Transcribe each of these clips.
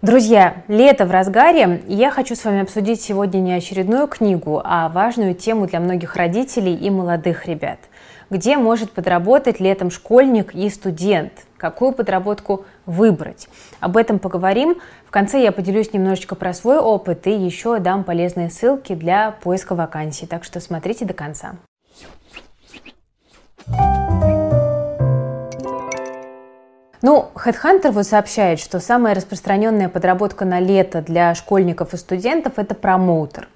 Друзья, лето в разгаре, и я хочу с вами обсудить сегодня не очередную книгу, а важную тему для многих родителей и молодых ребят. Где может подработать летом школьник и студент? Какую подработку выбрать? Об этом поговорим. В конце я поделюсь немножечко про свой опыт и еще дам полезные ссылки для поиска вакансий, так что смотрите до конца. Ну, HeadHunter вот сообщает, что самая распространенная подработка на лето для школьников и студентов – это промоутер.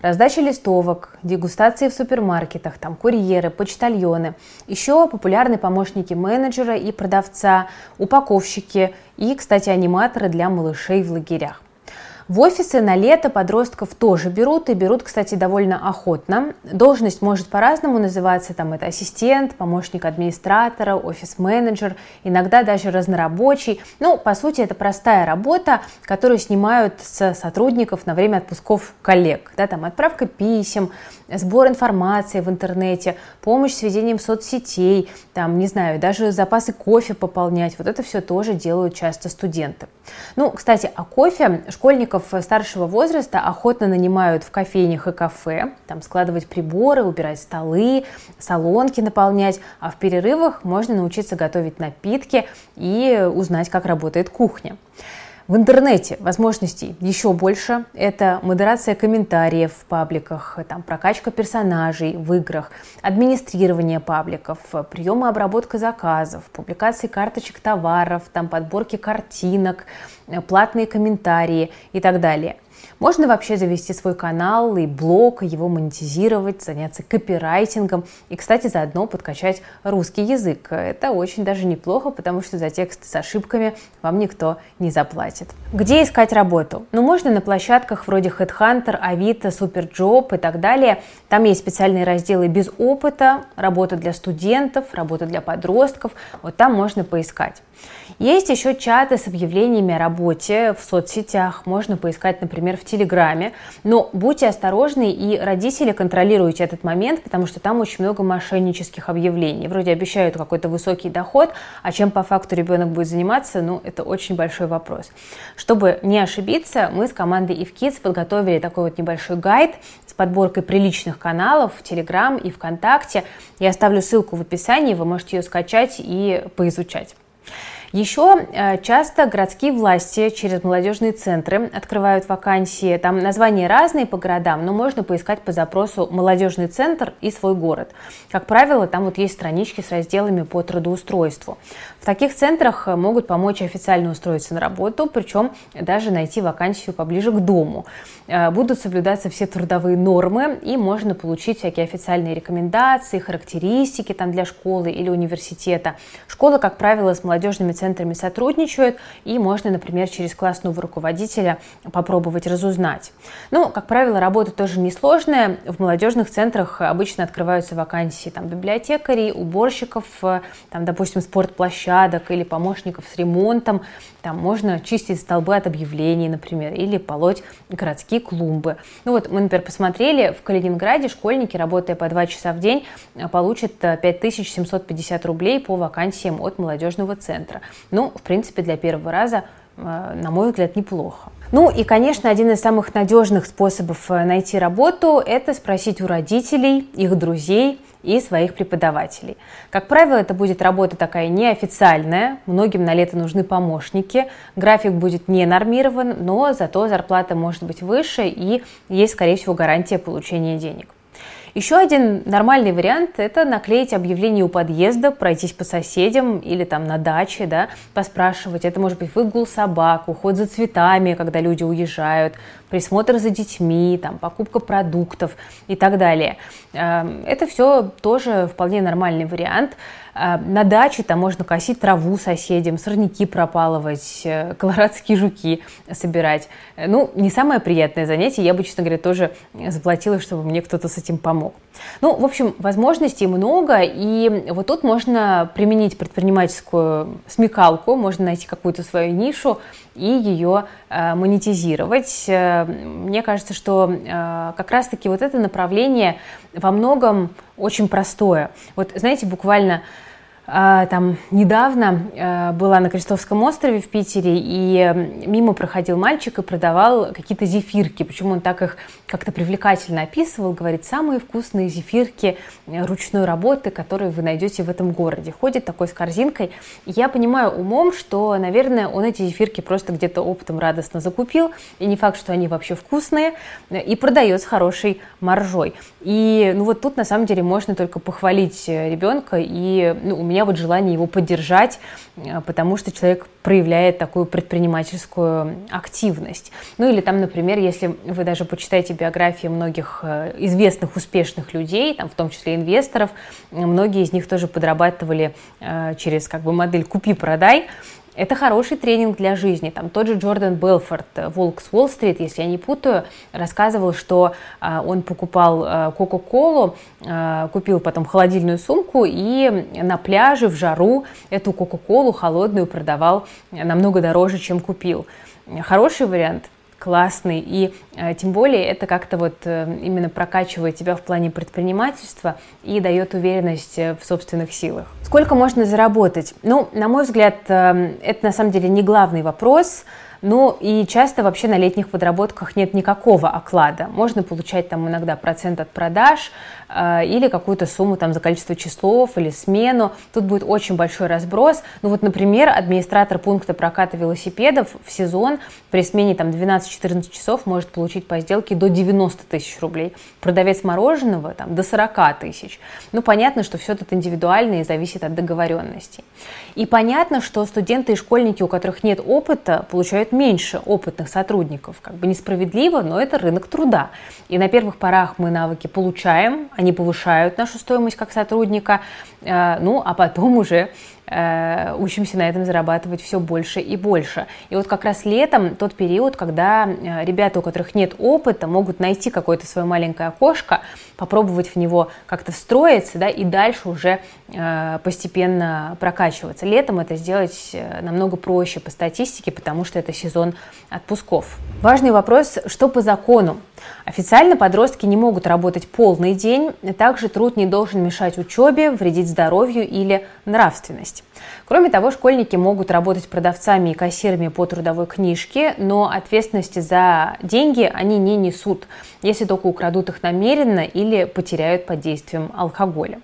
Раздача листовок, дегустации в супермаркетах, там курьеры, почтальоны. Еще популярны помощники менеджера и продавца, упаковщики и, кстати, аниматоры для малышей в лагерях. В офисы на лето подростков тоже берут, и берут, кстати, довольно охотно. Должность может по-разному называться, там это ассистент, помощник администратора, офис-менеджер, иногда даже разнорабочий. Ну, по сути, это простая работа, которую снимают с сотрудников на время отпусков коллег. Да, там отправка писем, сбор информации в интернете, помощь с ведением соцсетей, там, не знаю, даже запасы кофе пополнять. Вот это все тоже делают часто студенты. Ну, кстати, о кофе школьников сотрудников старшего возраста охотно нанимают в кофейнях и кафе, там складывать приборы, убирать столы, салонки наполнять, а в перерывах можно научиться готовить напитки и узнать, как работает кухня. В интернете возможностей еще больше. Это модерация комментариев в пабликах, там, прокачка персонажей в играх, администрирование пабликов, прием и обработка заказов, публикации карточек товаров, там, подборки картинок, платные комментарии и так далее – можно вообще завести свой канал и блог, его монетизировать, заняться копирайтингом и, кстати, заодно подкачать русский язык. Это очень даже неплохо, потому что за текст с ошибками вам никто не заплатит. Где искать работу? Ну, можно на площадках вроде Headhunter, Авито, Superjob и так далее. Там есть специальные разделы без опыта, работа для студентов, работа для подростков. Вот там можно поискать. Есть еще чаты с объявлениями о работе в соцсетях. Можно поискать, например, в Телеграме. Но будьте осторожны и родители контролируйте этот момент, потому что там очень много мошеннических объявлений. Вроде обещают какой-то высокий доход, а чем по факту ребенок будет заниматься, ну, это очень большой вопрос. Чтобы не ошибиться, мы с командой IfKids подготовили такой вот небольшой гайд с подборкой приличных каналов в Телеграм и ВКонтакте. Я оставлю ссылку в описании, вы можете ее скачать и поизучать. Еще э, часто городские власти через молодежные центры открывают вакансии. Там названия разные по городам, но можно поискать по запросу «молодежный центр» и «свой город». Как правило, там вот есть странички с разделами по трудоустройству. Таких центрах э, могут помочь официально устроиться на работу, причем даже найти вакансию поближе к дому. Э, будут соблюдаться все трудовые нормы, и можно получить всякие официальные рекомендации, характеристики там для школы или университета. Школы, как правило, с молодежными центрами сотрудничают, и можно, например, через классного руководителя попробовать разузнать. Ну, как правило, работа тоже несложная. В молодежных центрах обычно открываются вакансии там, библиотекарей, уборщиков, э, там, допустим, спортплощадок или помощников с ремонтом. Там можно чистить столбы от объявлений, например, или полоть городские клумбы. Ну вот мы, например, посмотрели, в Калининграде школьники, работая по 2 часа в день, получат 5750 э, рублей по вакансиям от молодежного центра. Ну, в принципе, для первого раза э, на мой взгляд, неплохо. Ну и, конечно, один из самых надежных способов э, найти работу – это спросить у родителей, их друзей и своих преподавателей. Как правило, это будет работа такая неофициальная, многим на лето нужны помощники, график будет не нормирован, но зато зарплата может быть выше и есть, скорее всего, гарантия получения денег. Еще один нормальный вариант – это наклеить объявление у подъезда, пройтись по соседям или там на даче, да, поспрашивать. Это может быть выгул собак, уход за цветами, когда люди уезжают, присмотр за детьми, там, покупка продуктов и так далее. Эм, это все тоже вполне нормальный вариант. Э, на даче там можно косить траву соседям, сорняки пропалывать, э, колорадские жуки собирать. Э, ну, не самое приятное занятие. Я бы, честно говоря, тоже заплатила, чтобы мне кто-то с этим помог. Ну, в общем, возможностей много, и вот тут можно применить предпринимательскую смекалку, можно найти какую-то свою нишу и ее э, монетизировать. Мне кажется, что э, как раз-таки вот это направление во многом очень простое. Вот, знаете, буквально а, там недавно э, была на Крестовском острове в Питере, и мимо проходил мальчик и продавал какие-то зефирки. Почему он так их как-то привлекательно описывал, говорит, самые вкусные зефирки э, ручной работы, которые вы найдете в этом городе. Ходит такой с корзинкой. Я понимаю умом, что, наверное, он эти зефирки просто где-то оптом радостно закупил, и не факт, что они вообще вкусные, э, и продает с хорошей маржой. И ну вот тут на самом деле можно только похвалить ребенка, и ну, у меня меня вот желание его поддержать, э, потому что человек проявляет такую предпринимательскую активность. Ну или там, например, если вы даже почитаете биографии многих э, известных, успешных людей, там, в том числе инвесторов, многие из них тоже подрабатывали э, через как бы модель «купи-продай», это хороший тренинг для жизни. Там тот же Джордан Белфорд, э, Волк с Уолл-стрит, если я не путаю, рассказывал, что он покупал Кока-Колу, купил потом холодильную сумку и на пляже в жару эту Кока-Колу холодную продавал намного дороже, чем купил. Хороший вариант – классный. И э, тем более это как-то вот э, именно прокачивает тебя в плане предпринимательства и дает уверенность э, в собственных силах. Сколько можно заработать? Ну, на мой взгляд, э, это на самом деле не главный вопрос. Ну и часто вообще на летних подработках нет никакого оклада. Можно получать там иногда процент от продаж э, или какую-то сумму там за количество часов или смену. Тут будет очень большой разброс. Ну вот, например, администратор пункта проката велосипедов в сезон при смене там 12-14 часов может получить по сделке до 90 тысяч рублей. Продавец мороженого там до 40 тысяч. Ну понятно, что все тут индивидуально и зависит от договоренностей. И понятно, что студенты и школьники, у которых нет опыта, получают получают меньше опытных сотрудников. Как бы несправедливо, но это рынок труда. И на первых порах мы навыки получаем, они повышают нашу стоимость как сотрудника, э, ну а потом уже Э, учимся на этом зарабатывать все больше и больше. И вот как раз летом тот период, когда э, ребята, у которых нет опыта, могут найти какое-то свое маленькое окошко, попробовать в него как-то встроиться, да, и дальше уже э, постепенно прокачиваться. Летом это сделать намного проще по статистике, потому что это сезон отпусков. Важный вопрос, что по закону? Официально подростки не могут работать полный день, также труд не должен мешать учебе, вредить здоровью или нравственности. Кроме того, школьники могут работать продавцами и кассирами по трудовой книжке, но ответственности за деньги они не несут, если только украдут их намеренно или потеряют под действием алкоголя.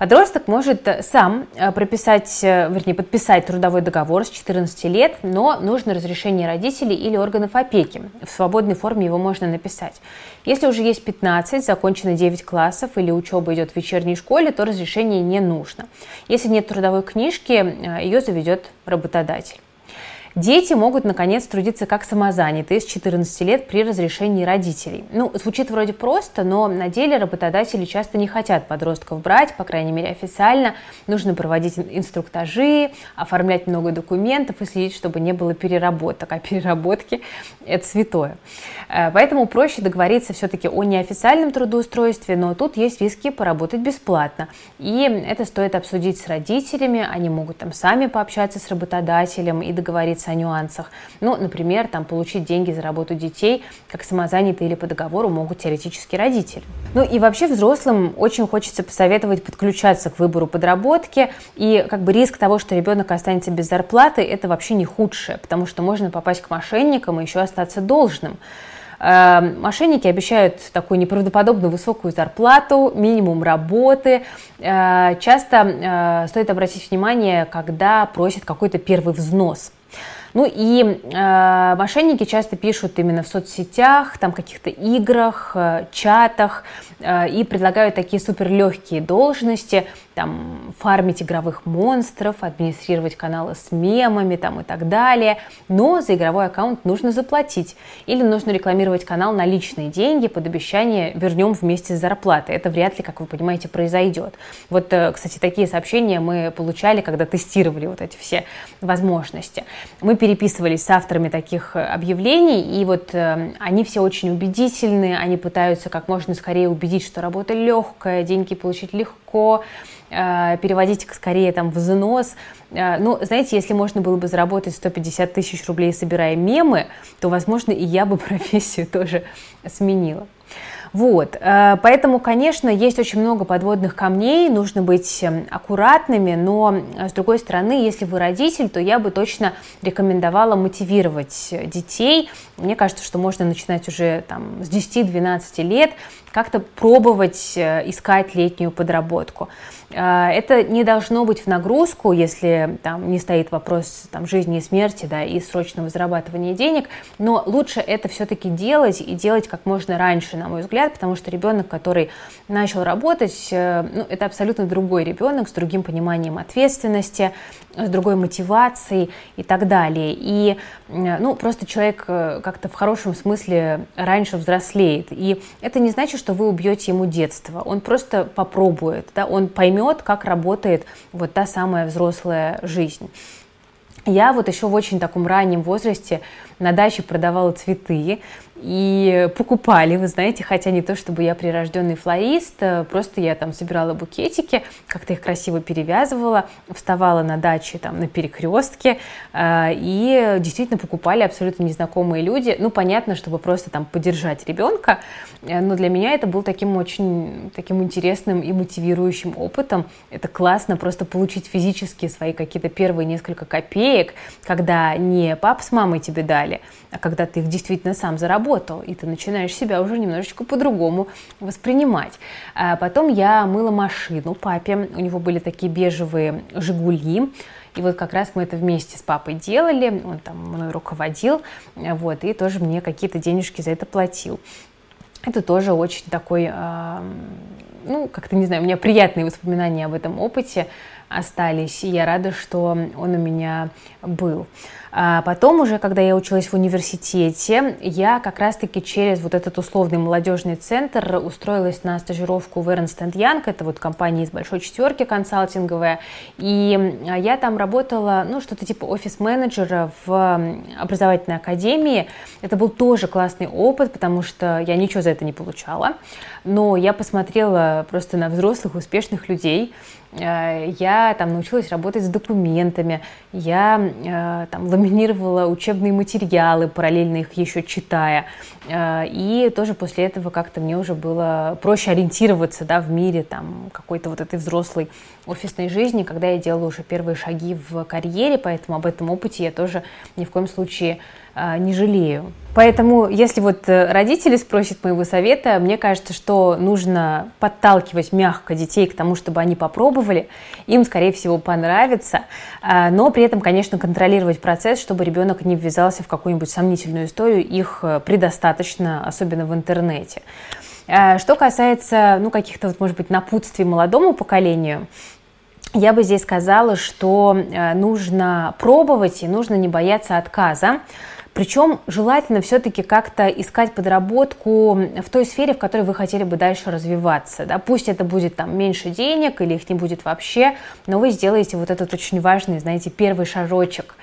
Подросток может э, сам э, прописать, э, вернее, подписать трудовой договор с 14 лет, но нужно разрешение родителей или органов опеки. В свободной форме его можно написать. Если уже есть 15, закончено 9 классов или учеба идет в вечерней школе, то разрешение не нужно. Если нет трудовой книжки, ее заведет работодатель. Дети могут, наконец, трудиться как самозанятые с 14 лет при разрешении родителей. Ну, звучит вроде просто, но на деле работодатели часто не хотят подростков брать, по крайней мере, официально. Нужно проводить инструктажи, оформлять много документов и следить, чтобы не было переработок. А переработки – это святое. Э, поэтому проще договориться все-таки о неофициальном трудоустройстве, но тут есть риски поработать бесплатно. И это стоит обсудить с родителями, они могут там сами пообщаться с работодателем и договориться договориться о нюансах. Ну, например, там, получить деньги за работу детей, как самозанятые или по договору могут теоретически родители. Ну и вообще взрослым очень хочется посоветовать подключаться к выбору подработки. И как бы риск того, что ребенок останется без зарплаты, это вообще не худшее, потому что можно попасть к мошенникам и еще остаться должным. Э, мошенники обещают такую неправдоподобно высокую зарплату, минимум работы. Э, часто э, стоит обратить внимание, когда просят какой-то первый взнос. Ну и э, мошенники часто пишут именно в соцсетях, там каких-то играх, э, чатах э, и предлагают такие суперлегкие должности, там фармить игровых монстров, администрировать каналы с мемами там и так далее. Но за игровой аккаунт нужно заплатить или нужно рекламировать канал на личные деньги под обещание вернем вместе с зарплатой. Это вряд ли, как вы понимаете, произойдет. Вот, э, кстати, такие сообщения мы получали, когда тестировали вот эти все возможности. Мы переписывались с авторами таких э, объявлений, и вот э, они все очень убедительны, они пытаются как можно скорее убедить, что работа легкая, деньги получить легко, э, переводить их скорее там взнос. Ну, знаете, если можно было бы заработать 150 тысяч рублей, собирая мемы, то, возможно, и я бы профессию тоже сменила. Вот, э, поэтому, конечно, есть очень много подводных камней, нужно быть эм, аккуратными, но, э, с другой стороны, если вы родитель, то я бы точно рекомендовала мотивировать детей. Мне кажется, что можно начинать уже там, с 10-12 лет, как-то пробовать э, искать летнюю подработку. Э, это не должно быть в нагрузку, если там не стоит вопрос там, жизни и смерти, да, и срочного зарабатывания денег, но лучше это все-таки делать и делать как можно раньше, на мой взгляд, потому что ребенок, который начал работать, э, ну, это абсолютно другой ребенок с другим пониманием ответственности, с другой мотивацией и так далее. И ну, просто человек как-то в хорошем смысле раньше взрослеет. И это не значит, что вы убьете ему детство. Он просто попробует, да, он поймет, как работает вот та самая взрослая жизнь. Я вот еще в очень таком раннем возрасте на даче продавала цветы, и покупали, вы знаете, хотя не то, чтобы я прирожденный флорист, э, просто я там собирала букетики, как-то их красиво перевязывала, вставала на даче там на перекрестке, э, и действительно покупали абсолютно незнакомые люди. Ну, понятно, чтобы просто там поддержать ребенка, э, но для меня это был таким очень таким интересным и мотивирующим опытом. Это классно просто получить физически свои какие-то первые несколько копеек, когда не пап с мамой тебе дали, а когда ты их действительно сам заработал, и ты начинаешь себя уже немножечко по-другому воспринимать. А потом я мыла машину папе, у него были такие бежевые «Жигули», и вот как раз мы это вместе с папой делали, он там мной руководил, вот, и тоже мне какие-то денежки за это платил. Это тоже очень такой, ну, как-то, не знаю, у меня приятные воспоминания об этом опыте остались, и я рада, что он у меня был. А потом уже, когда я училась в университете, я как раз-таки через вот этот условный молодежный центр устроилась на стажировку в Ernst Young, это вот компания из большой четверки консалтинговая, и я там работала, ну, что-то типа офис-менеджера в образовательной академии. Это был тоже классный опыт, потому что я ничего за это не получала, но я посмотрела просто на взрослых, успешных людей, Э, там научилась работать с документами, я э, там ламинировала учебные материалы, параллельно их еще читая. Э, и тоже после этого как-то мне уже было проще ориентироваться да, в мире там, какой-то вот этой взрослой офисной жизни, когда я делала уже первые шаги в карьере, поэтому об этом опыте я тоже ни в коем случае а, не жалею. Поэтому, если вот э, родители спросят моего совета, мне кажется, что нужно подталкивать мягко детей к тому, чтобы они попробовали. Им, скорее всего, понравится. А, но при этом, конечно, контролировать процесс, чтобы ребенок не ввязался в какую-нибудь сомнительную историю. Их э, предостаточно, особенно в интернете. А, что касается, ну, каких-то, вот, может быть, напутствий молодому поколению, я бы здесь сказала, что э, нужно пробовать и нужно не бояться отказа. Причем желательно все-таки как-то искать подработку в той сфере, в которой вы хотели бы дальше развиваться. Да? Пусть это будет там меньше денег или их не будет вообще, но вы сделаете вот этот очень важный, знаете, первый шажочек,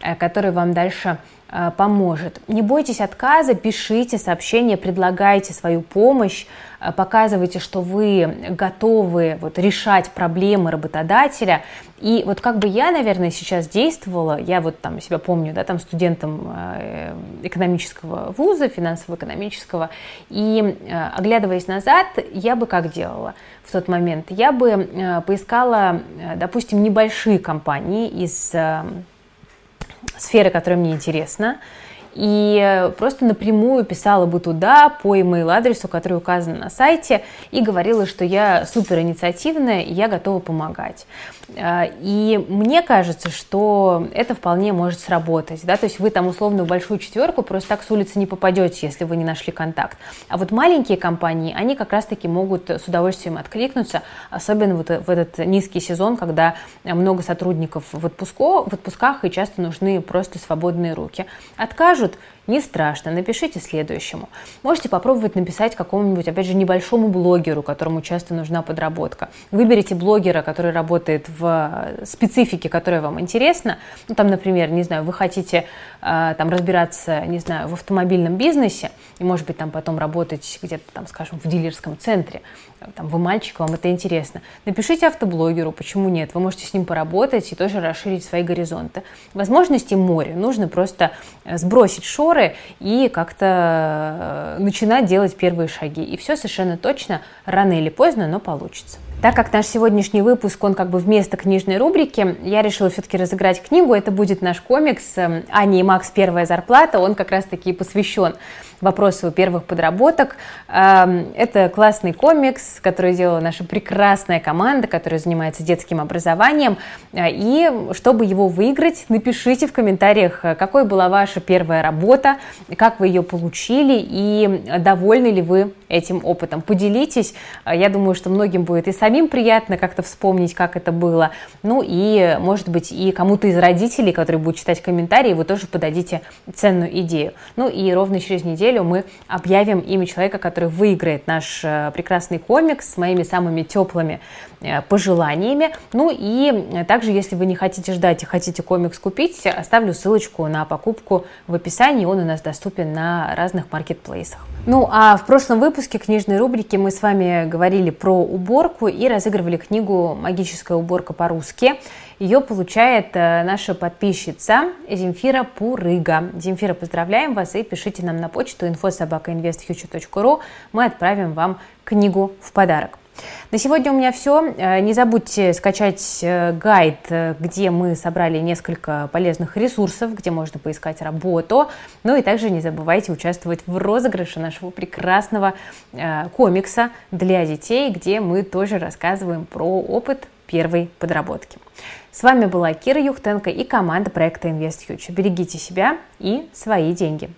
э, который вам дальше поможет. Не бойтесь отказа, пишите сообщения, предлагайте свою помощь, э, показывайте, что вы готовы вот, решать проблемы работодателя. И вот как бы я, наверное, сейчас действовала, я вот там себя помню, да, там студентом э, экономического вуза, финансово-экономического, и оглядываясь назад, я бы как делала в тот момент? Я бы поискала, допустим, небольшие компании из сферы, которая мне интересна, и просто напрямую писала бы туда по email-адресу, который указан на сайте, и говорила, что я супер инициативная, и я готова помогать. А, и мне кажется, что это вполне может сработать. Да? То есть вы там условную большую четверку просто так с улицы не попадете, если вы не нашли контакт. А вот маленькие компании, они как раз-таки могут с удовольствием откликнуться, особенно вот в этот низкий сезон, когда много сотрудников в, отпуску, в отпусках и часто нужны просто свободные руки. Откажут, может не страшно, напишите следующему. Можете попробовать написать какому-нибудь, опять же, небольшому блогеру, которому часто нужна подработка. Выберите блогера, который работает в специфике, которая вам интересна. Ну, там, например, не знаю, вы хотите э, там разбираться, не знаю, в автомобильном бизнесе, и, может быть, там потом работать где-то, там, скажем, в дилерском центре, там, вы мальчик, вам это интересно. Напишите автоблогеру, почему нет? Вы можете с ним поработать и тоже расширить свои горизонты. Возможностей море. Нужно просто сбросить бросить шоры и как-то начинать делать первые шаги. И все совершенно точно, рано или поздно, но получится. Так как наш сегодняшний выпуск, он как бы вместо книжной рубрики, я решила все-таки разыграть книгу. Это будет наш комикс «Аня и Макс. Первая зарплата». Он как раз-таки посвящен вопросу первых подработок. Эм, это классный комикс, который делала наша прекрасная команда, которая занимается детским образованием. Э, и чтобы его выиграть, напишите в комментариях, какой была ваша первая работа, как вы ее получили и довольны ли вы этим опытом. Поделитесь. Э, я думаю, что многим будет и самим приятно как-то вспомнить, как это было. Ну и, может быть, и кому-то из родителей, которые будут читать комментарии, вы тоже подадите ценную идею. Ну и ровно через неделю мы объявим имя человека, который выиграет наш э, прекрасный комикс с моими самыми теплыми э, пожеланиями. Ну и также, если вы не хотите ждать и хотите комикс купить, оставлю ссылочку на покупку в описании. Он у нас доступен на разных маркетплейсах. Ну а в прошлом выпуске книжной рубрики мы с вами говорили про уборку и разыгрывали книгу «Магическая уборка по-русски». Ее получает э, наша подписчица Земфира Пурыга. Земфира, поздравляем вас и пишите нам на почту info.sobaka.investfuture.ru. Мы отправим вам книгу в подарок. На сегодня у меня все. Э, не забудьте скачать э, гайд, э, где мы собрали несколько полезных ресурсов, где можно поискать работу. Ну и также не забывайте участвовать в розыгрыше нашего прекрасного комикса для детей, где мы тоже рассказываем про опыт первой подработки. С вами была Кира Юхтенко и команда проекта InvestFuture. Берегите себя и свои деньги.